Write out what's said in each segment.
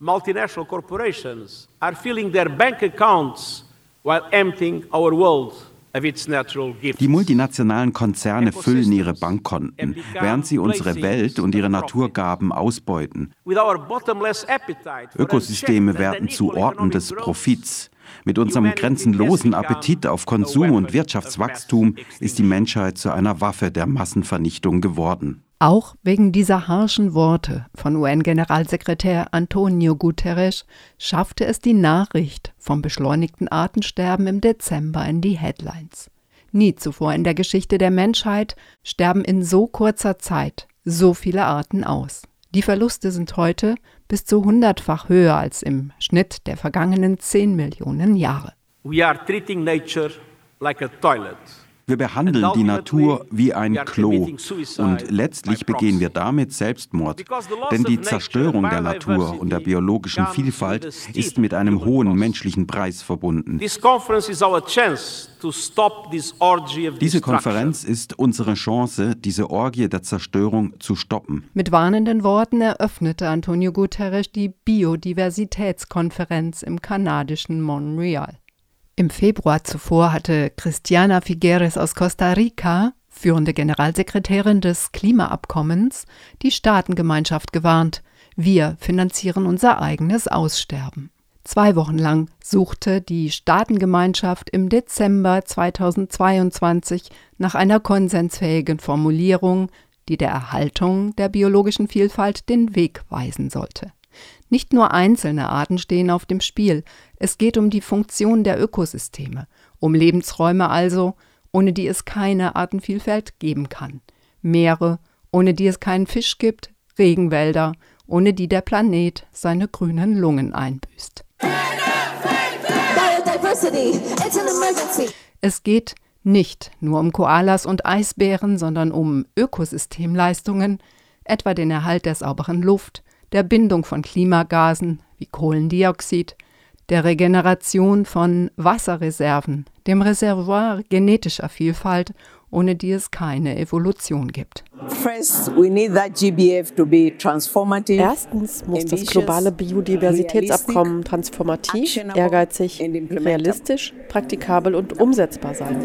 Multinational corporations are filling their bank accounts while emptying our world die multinationalen Konzerne füllen ihre Bankkonten, während sie unsere Welt und ihre Naturgaben ausbeuten. Ökosysteme werden zu Orten des Profits. Mit unserem grenzenlosen Appetit auf Konsum und Wirtschaftswachstum ist die Menschheit zu einer Waffe der Massenvernichtung geworden. Auch wegen dieser harschen Worte von UN-Generalsekretär Antonio Guterres schaffte es die Nachricht vom beschleunigten Artensterben im Dezember in die Headlines. Nie zuvor in der Geschichte der Menschheit sterben in so kurzer Zeit so viele Arten aus. Die Verluste sind heute bis zu hundertfach höher als im Schnitt der vergangenen 10 Millionen Jahre. We are treating nature like a toilet. Wir behandeln die Natur wie ein Klo und letztlich begehen wir damit Selbstmord. Denn die Zerstörung der Natur und der biologischen Vielfalt ist mit einem hohen menschlichen Preis verbunden. Diese Konferenz ist unsere Chance, diese Orgie der Zerstörung zu stoppen. Mit warnenden Worten eröffnete Antonio Guterres die Biodiversitätskonferenz im kanadischen Montreal. Im Februar zuvor hatte Christiana Figueres aus Costa Rica, führende Generalsekretärin des Klimaabkommens, die Staatengemeinschaft gewarnt, wir finanzieren unser eigenes Aussterben. Zwei Wochen lang suchte die Staatengemeinschaft im Dezember 2022 nach einer konsensfähigen Formulierung, die der Erhaltung der biologischen Vielfalt den Weg weisen sollte. Nicht nur einzelne Arten stehen auf dem Spiel, es geht um die Funktion der Ökosysteme, um Lebensräume also, ohne die es keine Artenvielfalt geben kann, Meere, ohne die es keinen Fisch gibt, Regenwälder, ohne die der Planet seine grünen Lungen einbüßt. Es geht nicht nur um Koalas und Eisbären, sondern um Ökosystemleistungen, etwa den Erhalt der sauberen Luft, der Bindung von Klimagasen wie Kohlendioxid, der Regeneration von Wasserreserven, dem Reservoir genetischer Vielfalt ohne die es keine Evolution gibt. Erstens muss das globale Biodiversitätsabkommen transformativ, ehrgeizig, realistisch, praktikabel und umsetzbar sein.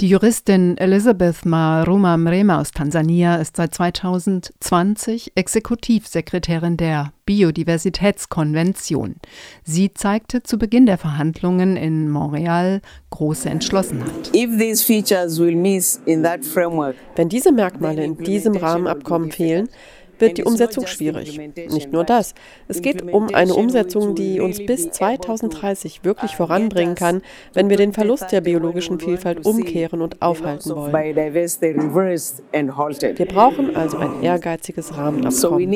Die Juristin Elizabeth Maruma Mrema aus Tansania ist seit 2020 Exekutivsekretärin der Biodiversitätskonvention. Sie zeigte zu Beginn der Verhandlungen in Montreal große Entschlossenheit. Wenn diese Merkmale in diesem Rahmenabkommen fehlen, wird die Umsetzung schwierig. Nicht nur das. Es geht um eine Umsetzung, die uns bis 2030 wirklich voranbringen kann, wenn wir den Verlust der biologischen Vielfalt umkehren und aufhalten wollen. Wir brauchen also ein ehrgeiziges Rahmenabkommen.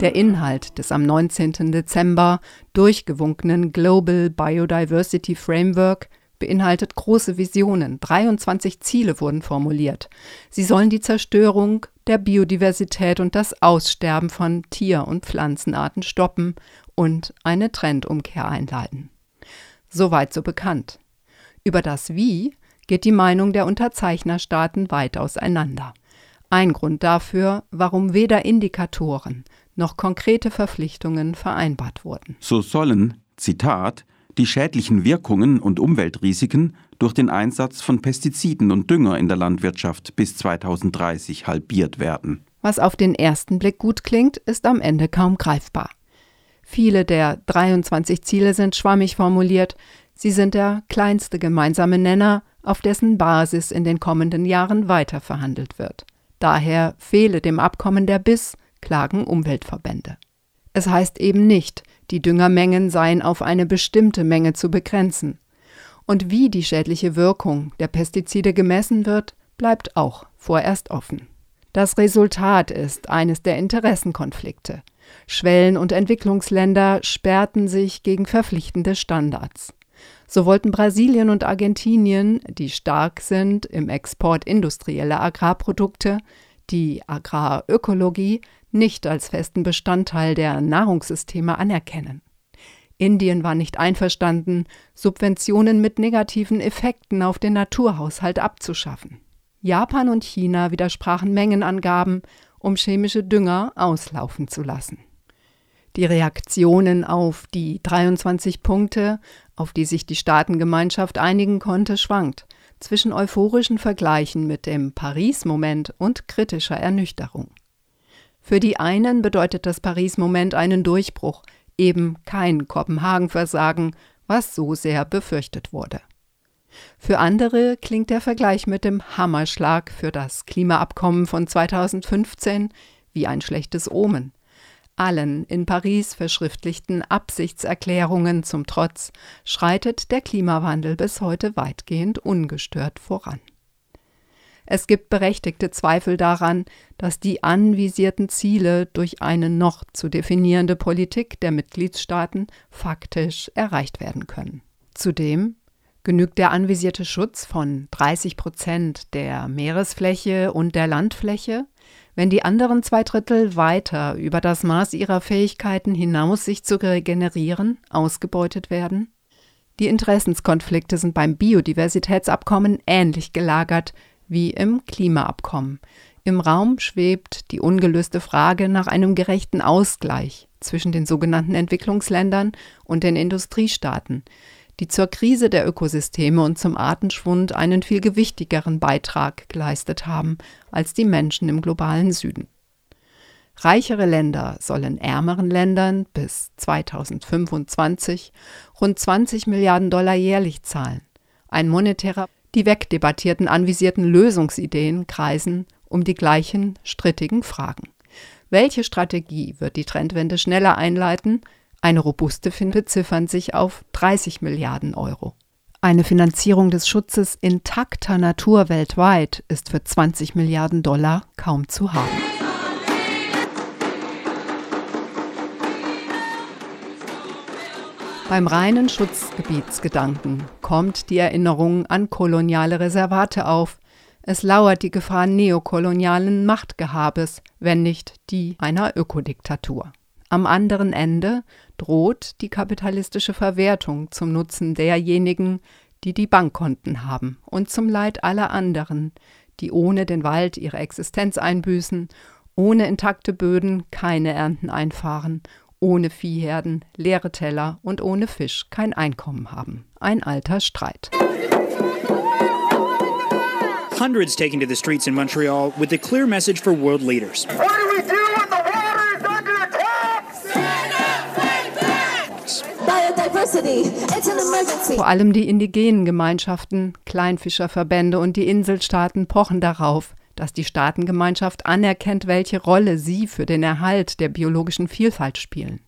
Der Inhalt des am 19. Dezember durchgewunkenen Global Biodiversity Framework beinhaltet große Visionen. 23 Ziele wurden formuliert. Sie sollen die Zerstörung der Biodiversität und das Aussterben von Tier- und Pflanzenarten stoppen und eine Trendumkehr einleiten. Soweit so bekannt. Über das Wie geht die Meinung der Unterzeichnerstaaten weit auseinander. Ein Grund dafür, warum weder Indikatoren noch konkrete Verpflichtungen vereinbart wurden. So sollen, Zitat, die schädlichen Wirkungen und Umweltrisiken durch den Einsatz von Pestiziden und Dünger in der Landwirtschaft bis 2030 halbiert werden. Was auf den ersten Blick gut klingt, ist am Ende kaum greifbar. Viele der 23 Ziele sind schwammig formuliert, sie sind der kleinste gemeinsame Nenner, auf dessen Basis in den kommenden Jahren weiterverhandelt wird. Daher fehle dem Abkommen der Biss, klagen Umweltverbände. Es heißt eben nicht, die Düngermengen seien auf eine bestimmte Menge zu begrenzen. Und wie die schädliche Wirkung der Pestizide gemessen wird, bleibt auch vorerst offen. Das Resultat ist eines der Interessenkonflikte. Schwellen- und Entwicklungsländer sperrten sich gegen verpflichtende Standards. So wollten Brasilien und Argentinien, die stark sind im Export industrieller Agrarprodukte, die Agrarökologie nicht als festen Bestandteil der Nahrungssysteme anerkennen. Indien war nicht einverstanden, Subventionen mit negativen Effekten auf den Naturhaushalt abzuschaffen. Japan und China widersprachen Mengenangaben, um chemische Dünger auslaufen zu lassen. Die Reaktionen auf die 23 Punkte, auf die sich die Staatengemeinschaft einigen konnte, schwankt zwischen euphorischen Vergleichen mit dem Paris-Moment und kritischer Ernüchterung. Für die einen bedeutet das Paris-Moment einen Durchbruch, eben kein Kopenhagen-Versagen, was so sehr befürchtet wurde. Für andere klingt der Vergleich mit dem Hammerschlag für das Klimaabkommen von 2015 wie ein schlechtes Omen. Allen in Paris verschriftlichten Absichtserklärungen zum Trotz schreitet der Klimawandel bis heute weitgehend ungestört voran. Es gibt berechtigte Zweifel daran, dass die anvisierten Ziele durch eine noch zu definierende Politik der Mitgliedstaaten faktisch erreicht werden können. Zudem genügt der anvisierte Schutz von 30 Prozent der Meeresfläche und der Landfläche, wenn die anderen zwei Drittel weiter über das Maß ihrer Fähigkeiten hinaus sich zu regenerieren ausgebeutet werden? Die Interessenskonflikte sind beim Biodiversitätsabkommen ähnlich gelagert wie im Klimaabkommen. Im Raum schwebt die ungelöste Frage nach einem gerechten Ausgleich zwischen den sogenannten Entwicklungsländern und den Industriestaaten, die zur Krise der Ökosysteme und zum Artenschwund einen viel gewichtigeren Beitrag geleistet haben als die Menschen im globalen Süden. Reichere Länder sollen ärmeren Ländern bis 2025 rund 20 Milliarden Dollar jährlich zahlen. Ein monetärer, die wegdebattierten anvisierten Lösungsideen kreisen um die gleichen strittigen Fragen. Welche Strategie wird die Trendwende schneller einleiten, eine robuste beziffern sich auf 30 Milliarden Euro. Eine Finanzierung des Schutzes intakter Natur weltweit ist für 20 Milliarden Dollar kaum zu haben. Beim reinen Schutzgebietsgedanken kommt die Erinnerung an koloniale Reservate auf. Es lauert die Gefahr neokolonialen Machtgehabes, wenn nicht die einer Ökodiktatur. Am anderen Ende droht die kapitalistische Verwertung zum Nutzen derjenigen, die die Bankkonten haben und zum Leid aller anderen, die ohne den Wald ihre Existenz einbüßen, ohne intakte Böden keine Ernten einfahren, ohne Viehherden leere Teller und ohne Fisch kein Einkommen haben. Ein alter Streit. Hundreds taking to the streets in Montreal with a clear message for world leaders. Vor allem die indigenen Gemeinschaften, Kleinfischerverbände und die Inselstaaten pochen darauf, dass die Staatengemeinschaft anerkennt, welche Rolle sie für den Erhalt der biologischen Vielfalt spielen.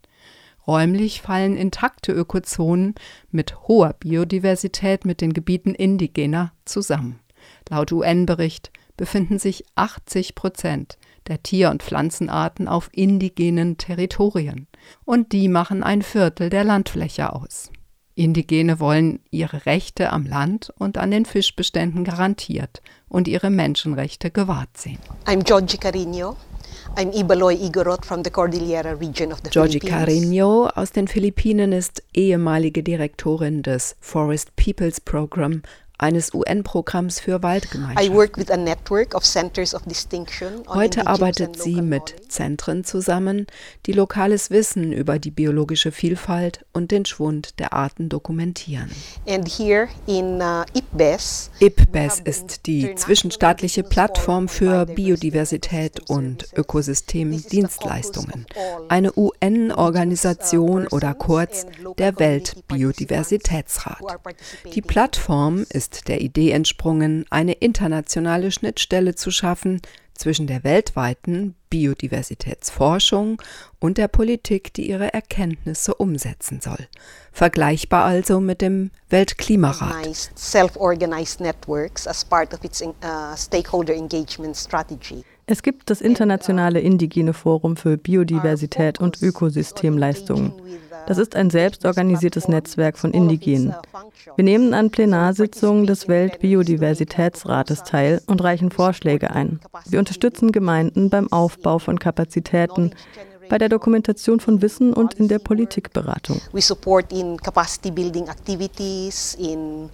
Räumlich fallen intakte Ökozonen mit hoher Biodiversität mit den Gebieten indigener zusammen. Laut UN-Bericht befinden sich 80 Prozent der Tier- und Pflanzenarten auf indigenen Territorien, und die machen ein Viertel der Landfläche aus. Indigene wollen ihre Rechte am Land und an den Fischbeständen garantiert und ihre Menschenrechte gewahrt sehen. I'm Georgie Carino. I'm Ibaloy Igorot from the Cordillera region of the Georgie Carino aus den Philippinen ist ehemalige Direktorin des Forest Peoples Program eines UN-Programms für Waldgemeinschaften. Heute arbeitet sie mit Zentren zusammen, die lokales Wissen über die biologische Vielfalt und den Schwund der Arten dokumentieren. Uh, IPBES ist die zwischenstaatliche Plattform für Biodiversität und Ökosystemdienstleistungen, eine UN-Organisation oder kurz der Weltbiodiversitätsrat. Die Plattform ist ist der Idee entsprungen, eine internationale Schnittstelle zu schaffen zwischen der weltweiten Biodiversitätsforschung und der Politik, die ihre Erkenntnisse umsetzen soll. Vergleichbar also mit dem Weltklimarat. Uh, es gibt das Internationale Indigene Forum für Biodiversität und Ökosystemleistungen. Das ist ein selbstorganisiertes Netzwerk von Indigenen. Wir nehmen an Plenarsitzungen des Weltbiodiversitätsrates teil und reichen Vorschläge ein. Wir unterstützen Gemeinden beim Aufbau von Kapazitäten, bei der Dokumentation von Wissen und in der Politikberatung. We support in capacity building activities, in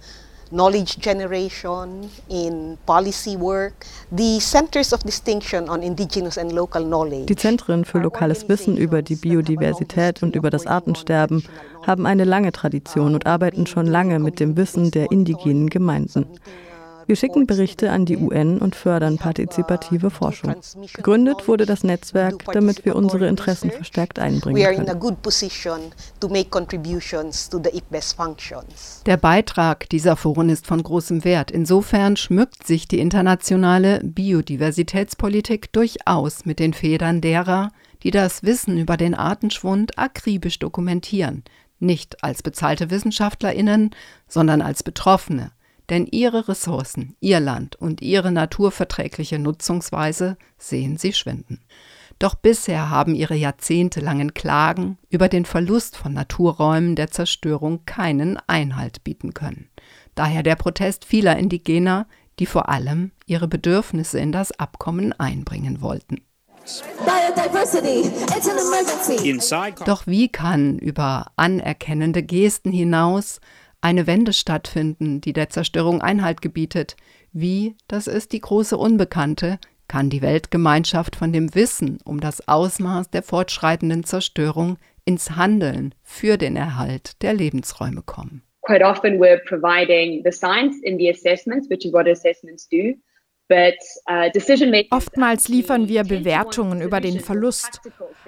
knowledge generation, in policy work. The centers of distinction on indigenous and local knowledge. Die Zentren für lokales Wissen über die Biodiversität und über das Artensterben haben eine lange Tradition und arbeiten schon lange mit dem Wissen der indigenen Gemeinden. Wir schicken Berichte an die UN und fördern partizipative Forschung. Gegründet wurde das Netzwerk, damit wir unsere Interessen verstärkt einbringen können. Der Beitrag dieser Foren ist von großem Wert. Insofern schmückt sich die internationale Biodiversitätspolitik durchaus mit den Federn derer, die das Wissen über den Artenschwund akribisch dokumentieren, nicht als bezahlte Wissenschaftlerinnen, sondern als Betroffene, denn ihre Ressourcen, ihr Land und ihre naturverträgliche Nutzungsweise sehen sie schwinden. Doch bisher haben ihre jahrzehntelangen Klagen über den Verlust von Naturräumen der Zerstörung keinen Einhalt bieten können. Daher der Protest vieler Indigener, die vor allem ihre Bedürfnisse in das Abkommen einbringen wollten. Doch wie kann über anerkennende Gesten hinaus eine Wende stattfinden, die der Zerstörung Einhalt gebietet. Wie, das ist die große Unbekannte, kann die Weltgemeinschaft von dem Wissen um das Ausmaß der fortschreitenden Zerstörung ins Handeln für den Erhalt der Lebensräume kommen. Quite often we're providing the science in the assessments, which is what assessments do. Uh, Oftmals liefern wir Bewertungen über den Verlust,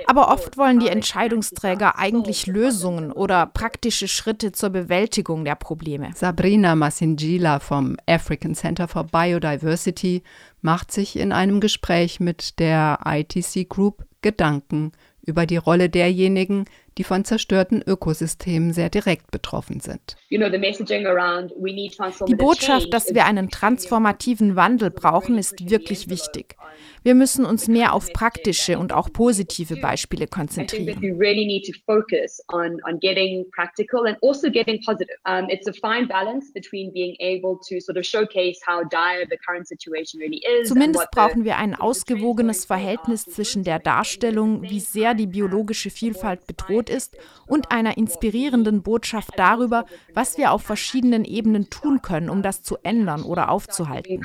aber oft wollen die Entscheidungsträger eigentlich Lösungen oder praktische Schritte zur Bewältigung der Probleme. Sabrina Masingila vom African Center for Biodiversity macht sich in einem Gespräch mit der ITC Group Gedanken über die Rolle derjenigen, die von zerstörten Ökosystemen sehr direkt betroffen sind. Die Botschaft, dass wir einen transformativen Wandel brauchen, ist wirklich wichtig. Wir müssen uns mehr auf praktische und auch positive Beispiele konzentrieren. Zumindest brauchen wir ein ausgewogenes Verhältnis zwischen der Darstellung, wie sehr die biologische Vielfalt bedroht ist und einer inspirierenden Botschaft darüber, was wir auf verschiedenen Ebenen tun können, um das zu ändern oder aufzuhalten.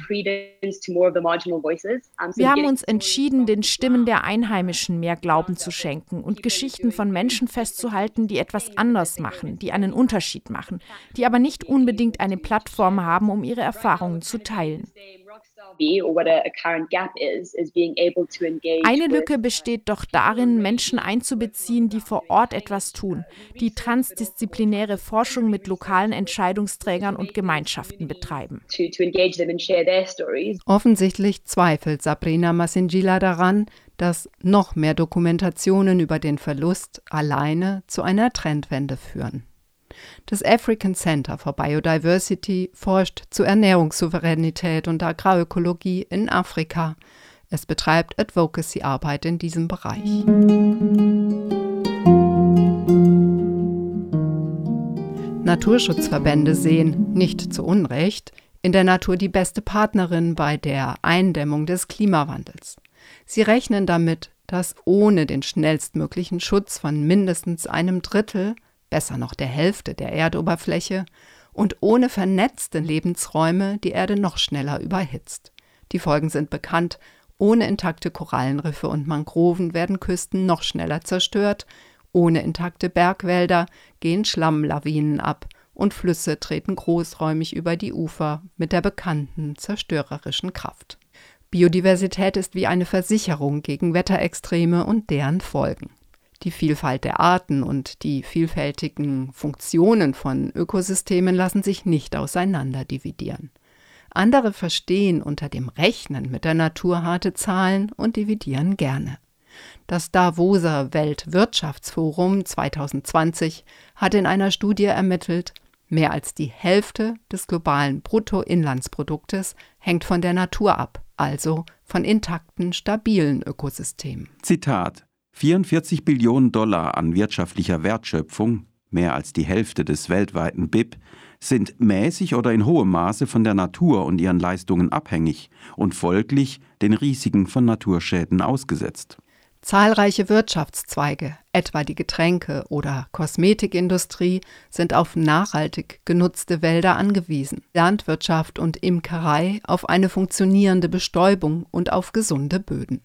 Wir haben uns entschieden, den Stimmen der Einheimischen mehr Glauben zu schenken und Geschichten von Menschen festzuhalten, die etwas anders machen, die einen Unterschied machen, die aber nicht unbedingt eine Plattform haben, um ihre Erfahrungen zu teilen. Eine Lücke besteht doch darin, Menschen einzubeziehen, die vor Ort etwas tun, die transdisziplinäre Forschung mit lokalen Entscheidungsträgern und Gemeinschaften betreiben. Offensichtlich zweifelt Sabrina Masingila daran, dass noch mehr Dokumentationen über den Verlust alleine zu einer Trendwende führen. Das African Center for Biodiversity forscht zu Ernährungssouveränität und Agrarökologie in Afrika. Es betreibt Advocacy-Arbeit in diesem Bereich. Naturschutzverbände sehen, nicht zu Unrecht, in der Natur die beste Partnerin bei der Eindämmung des Klimawandels. Sie rechnen damit, dass ohne den schnellstmöglichen Schutz von mindestens einem Drittel besser noch der Hälfte der Erdoberfläche, und ohne vernetzte Lebensräume die Erde noch schneller überhitzt. Die Folgen sind bekannt. Ohne intakte Korallenriffe und Mangroven werden Küsten noch schneller zerstört. Ohne intakte Bergwälder gehen Schlammlawinen ab und Flüsse treten großräumig über die Ufer mit der bekannten zerstörerischen Kraft. Biodiversität ist wie eine Versicherung gegen Wetterextreme und deren Folgen die Vielfalt der Arten und die vielfältigen Funktionen von Ökosystemen lassen sich nicht auseinander dividieren. Andere verstehen unter dem Rechnen mit der Natur harte Zahlen und dividieren gerne. Das Davoser Weltwirtschaftsforum 2020 hat in einer Studie ermittelt, mehr als die Hälfte des globalen Bruttoinlandsproduktes hängt von der Natur ab, also von intakten, stabilen Ökosystemen. Zitat 44 Billionen Dollar an wirtschaftlicher Wertschöpfung, mehr als die Hälfte des weltweiten BIP, sind mäßig oder in hohem Maße von der Natur und ihren Leistungen abhängig und folglich den Risiken von Naturschäden ausgesetzt. Zahlreiche Wirtschaftszweige, etwa die Getränke- oder Kosmetikindustrie, sind auf nachhaltig genutzte Wälder angewiesen, Landwirtschaft und Imkerei auf eine funktionierende Bestäubung und auf gesunde Böden.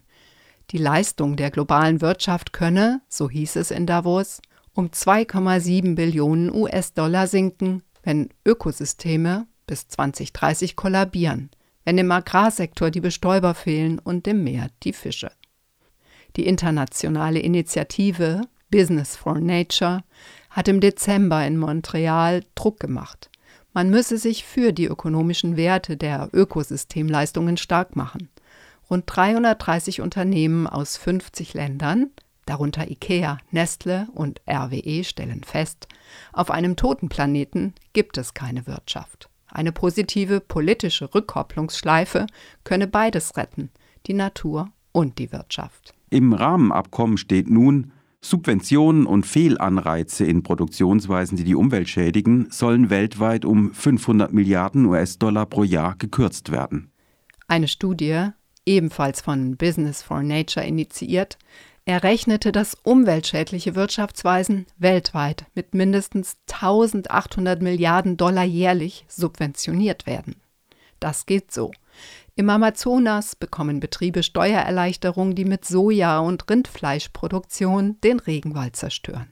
Die Leistung der globalen Wirtschaft könne, so hieß es in Davos, um 2,7 Billionen US-Dollar sinken, wenn Ökosysteme bis 2030 kollabieren, wenn im Agrarsektor die Bestäuber fehlen und im Meer die Fische. Die internationale Initiative Business for Nature hat im Dezember in Montreal Druck gemacht. Man müsse sich für die ökonomischen Werte der Ökosystemleistungen stark machen. Rund 330 Unternehmen aus 50 Ländern, darunter IKEA, Nestle und RWE, stellen fest, auf einem toten Planeten gibt es keine Wirtschaft. Eine positive politische Rückkopplungsschleife könne beides retten, die Natur und die Wirtschaft. Im Rahmenabkommen steht nun, Subventionen und Fehlanreize in Produktionsweisen, die die Umwelt schädigen, sollen weltweit um 500 Milliarden US-Dollar pro Jahr gekürzt werden. Eine Studie, ebenfalls von Business for Nature initiiert, errechnete, dass umweltschädliche Wirtschaftsweisen weltweit mit mindestens 1800 Milliarden Dollar jährlich subventioniert werden. Das geht so. Im Amazonas bekommen Betriebe Steuererleichterungen, die mit Soja- und Rindfleischproduktion den Regenwald zerstören.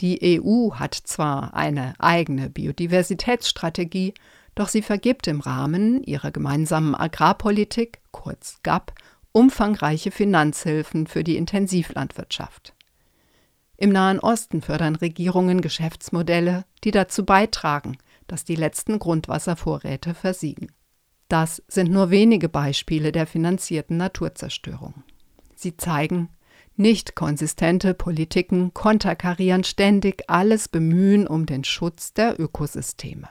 Die EU hat zwar eine eigene Biodiversitätsstrategie, doch sie vergibt im Rahmen ihrer gemeinsamen Agrarpolitik, kurz GAP, umfangreiche Finanzhilfen für die Intensivlandwirtschaft. Im Nahen Osten fördern Regierungen Geschäftsmodelle, die dazu beitragen, dass die letzten Grundwasservorräte versiegen. Das sind nur wenige Beispiele der finanzierten Naturzerstörung. Sie zeigen, nicht konsistente Politiken konterkarieren ständig alles Bemühen um den Schutz der Ökosysteme.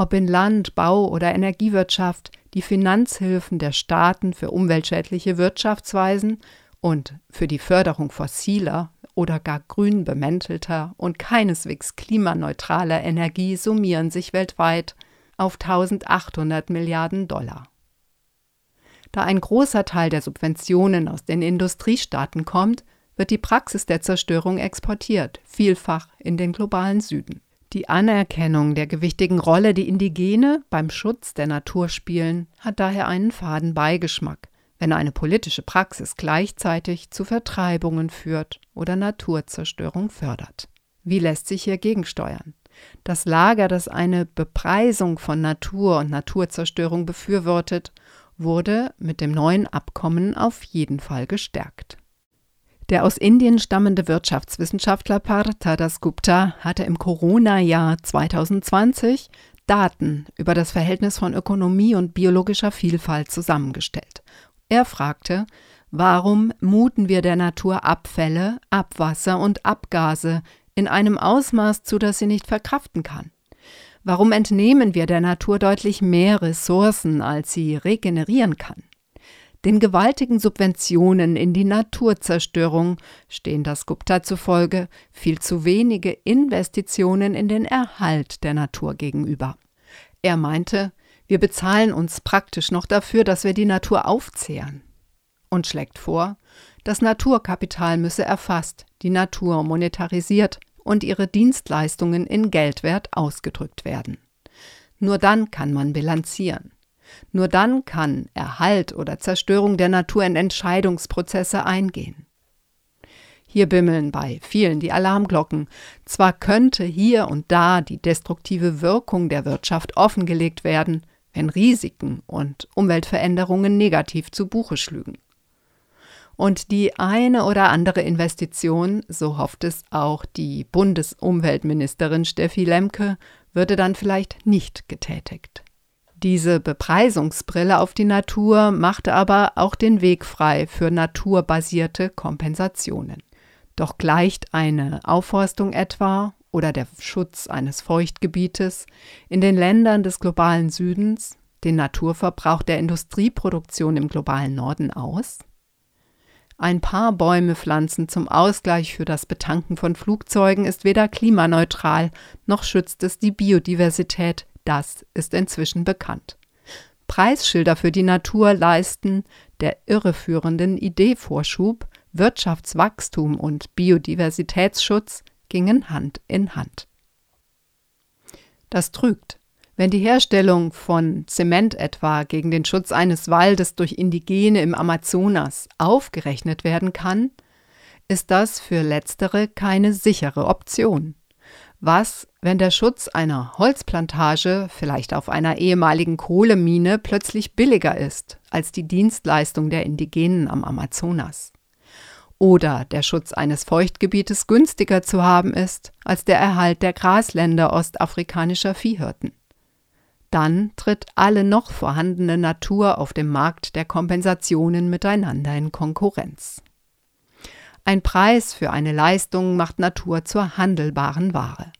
Ob in Land, Bau oder Energiewirtschaft, die Finanzhilfen der Staaten für umweltschädliche Wirtschaftsweisen und für die Förderung fossiler oder gar grün bemäntelter und keineswegs klimaneutraler Energie summieren sich weltweit auf 1800 Milliarden Dollar. Da ein großer Teil der Subventionen aus den Industriestaaten kommt, wird die Praxis der Zerstörung exportiert, vielfach in den globalen Süden. Die Anerkennung der gewichtigen Rolle, die Indigene beim Schutz der Natur spielen, hat daher einen faden Beigeschmack, wenn eine politische Praxis gleichzeitig zu Vertreibungen führt oder Naturzerstörung fördert. Wie lässt sich hier gegensteuern? Das Lager, das eine Bepreisung von Natur und Naturzerstörung befürwortet, wurde mit dem neuen Abkommen auf jeden Fall gestärkt. Der aus Indien stammende Wirtschaftswissenschaftler Partha Dasgupta hatte im Corona-Jahr 2020 Daten über das Verhältnis von Ökonomie und biologischer Vielfalt zusammengestellt. Er fragte, warum muten wir der Natur Abfälle, Abwasser und Abgase in einem Ausmaß zu, das sie nicht verkraften kann? Warum entnehmen wir der Natur deutlich mehr Ressourcen, als sie regenerieren kann? Den gewaltigen Subventionen in die Naturzerstörung stehen das Gupta zufolge viel zu wenige Investitionen in den Erhalt der Natur gegenüber. Er meinte, wir bezahlen uns praktisch noch dafür, dass wir die Natur aufzehren. Und schlägt vor, das Naturkapital müsse erfasst, die Natur monetarisiert und ihre Dienstleistungen in Geldwert ausgedrückt werden. Nur dann kann man bilanzieren. Nur dann kann Erhalt oder Zerstörung der Natur in Entscheidungsprozesse eingehen. Hier bimmeln bei vielen die Alarmglocken. Zwar könnte hier und da die destruktive Wirkung der Wirtschaft offengelegt werden, wenn Risiken und Umweltveränderungen negativ zu Buche schlügen. Und die eine oder andere Investition, so hofft es auch die Bundesumweltministerin Steffi Lemke, würde dann vielleicht nicht getätigt. Diese Bepreisungsbrille auf die Natur machte aber auch den Weg frei für naturbasierte Kompensationen. Doch gleicht eine Aufforstung etwa oder der Schutz eines Feuchtgebietes in den Ländern des globalen Südens den Naturverbrauch der Industrieproduktion im globalen Norden aus? Ein paar Bäume pflanzen zum Ausgleich für das Betanken von Flugzeugen ist weder klimaneutral noch schützt es die Biodiversität, das ist inzwischen bekannt. Preisschilder für die Natur leisten der irreführenden Idee vorschub, Wirtschaftswachstum und Biodiversitätsschutz gingen Hand in Hand. Das trügt. Wenn die Herstellung von Zement etwa gegen den Schutz eines Waldes durch Indigene im Amazonas aufgerechnet werden kann, ist das für letztere keine sichere Option. Was, wenn der Schutz einer Holzplantage, vielleicht auf einer ehemaligen Kohlemine, plötzlich billiger ist als die Dienstleistung der Indigenen am Amazonas? Oder der Schutz eines Feuchtgebietes günstiger zu haben ist als der Erhalt der Grasländer ostafrikanischer Viehhirten? Dann tritt alle noch vorhandene Natur auf dem Markt der Kompensationen miteinander in Konkurrenz. Ein Preis für eine Leistung macht Natur zur handelbaren Ware.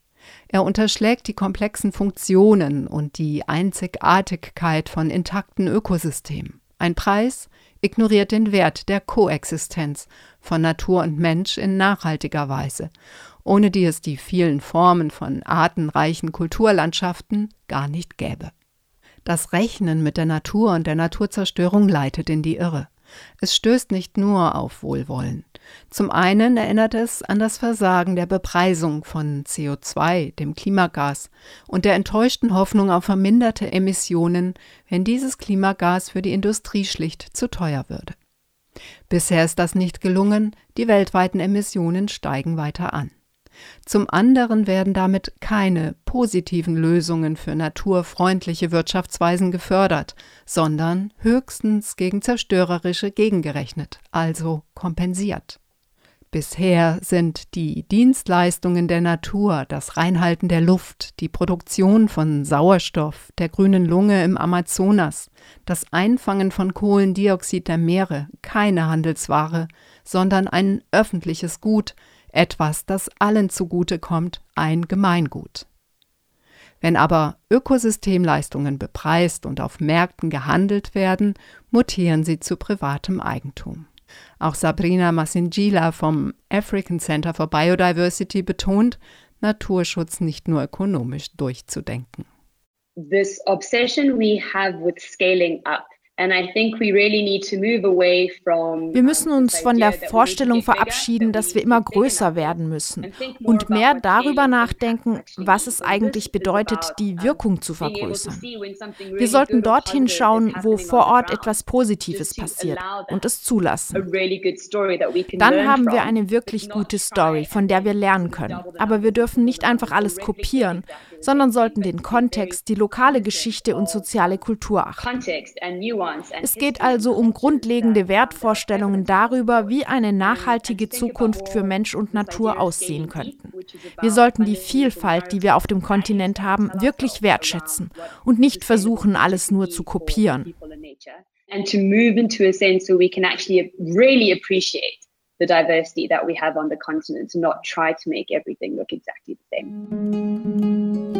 Er unterschlägt die komplexen Funktionen und die Einzigartigkeit von intakten Ökosystemen. Ein Preis ignoriert den Wert der Koexistenz von Natur und Mensch in nachhaltiger Weise, ohne die es die vielen Formen von artenreichen Kulturlandschaften gar nicht gäbe. Das Rechnen mit der Natur und der Naturzerstörung leitet in die Irre. Es stößt nicht nur auf Wohlwollen. Zum einen erinnert es an das Versagen der Bepreisung von CO2, dem Klimagas, und der enttäuschten Hoffnung auf verminderte Emissionen, wenn dieses Klimagas für die Industrie schlicht zu teuer würde. Bisher ist das nicht gelungen, die weltweiten Emissionen steigen weiter an. Zum anderen werden damit keine positiven Lösungen für naturfreundliche Wirtschaftsweisen gefördert, sondern höchstens gegen zerstörerische gegengerechnet, also kompensiert. Bisher sind die Dienstleistungen der Natur, das Reinhalten der Luft, die Produktion von Sauerstoff, der grünen Lunge im Amazonas, das Einfangen von Kohlendioxid der Meere keine Handelsware, sondern ein öffentliches Gut, etwas, das allen zugute kommt, ein Gemeingut. Wenn aber Ökosystemleistungen bepreist und auf Märkten gehandelt werden, mutieren sie zu privatem Eigentum. Auch Sabrina Masingila vom African Center for Biodiversity betont, Naturschutz nicht nur ökonomisch durchzudenken. This obsession we have with scaling up wir müssen uns von der Vorstellung verabschieden, dass wir immer größer werden müssen und mehr darüber nachdenken, was es eigentlich bedeutet, die Wirkung zu vergrößern. Wir sollten dorthin schauen, wo vor Ort etwas Positives passiert und es zulassen. Dann haben wir eine wirklich gute Story, von der wir lernen können. Aber wir dürfen nicht einfach alles kopieren, sondern sollten den Kontext, die lokale Geschichte und soziale Kultur achten. Es geht also um grundlegende Wertvorstellungen darüber, wie eine nachhaltige Zukunft für Mensch und Natur aussehen könnten. Wir sollten die Vielfalt, die wir auf dem Kontinent haben, wirklich wertschätzen und nicht versuchen, alles nur zu kopieren. And to move into a sense so we can actually really appreciate the diversity that we have on the continent not try to make everything look exactly the same.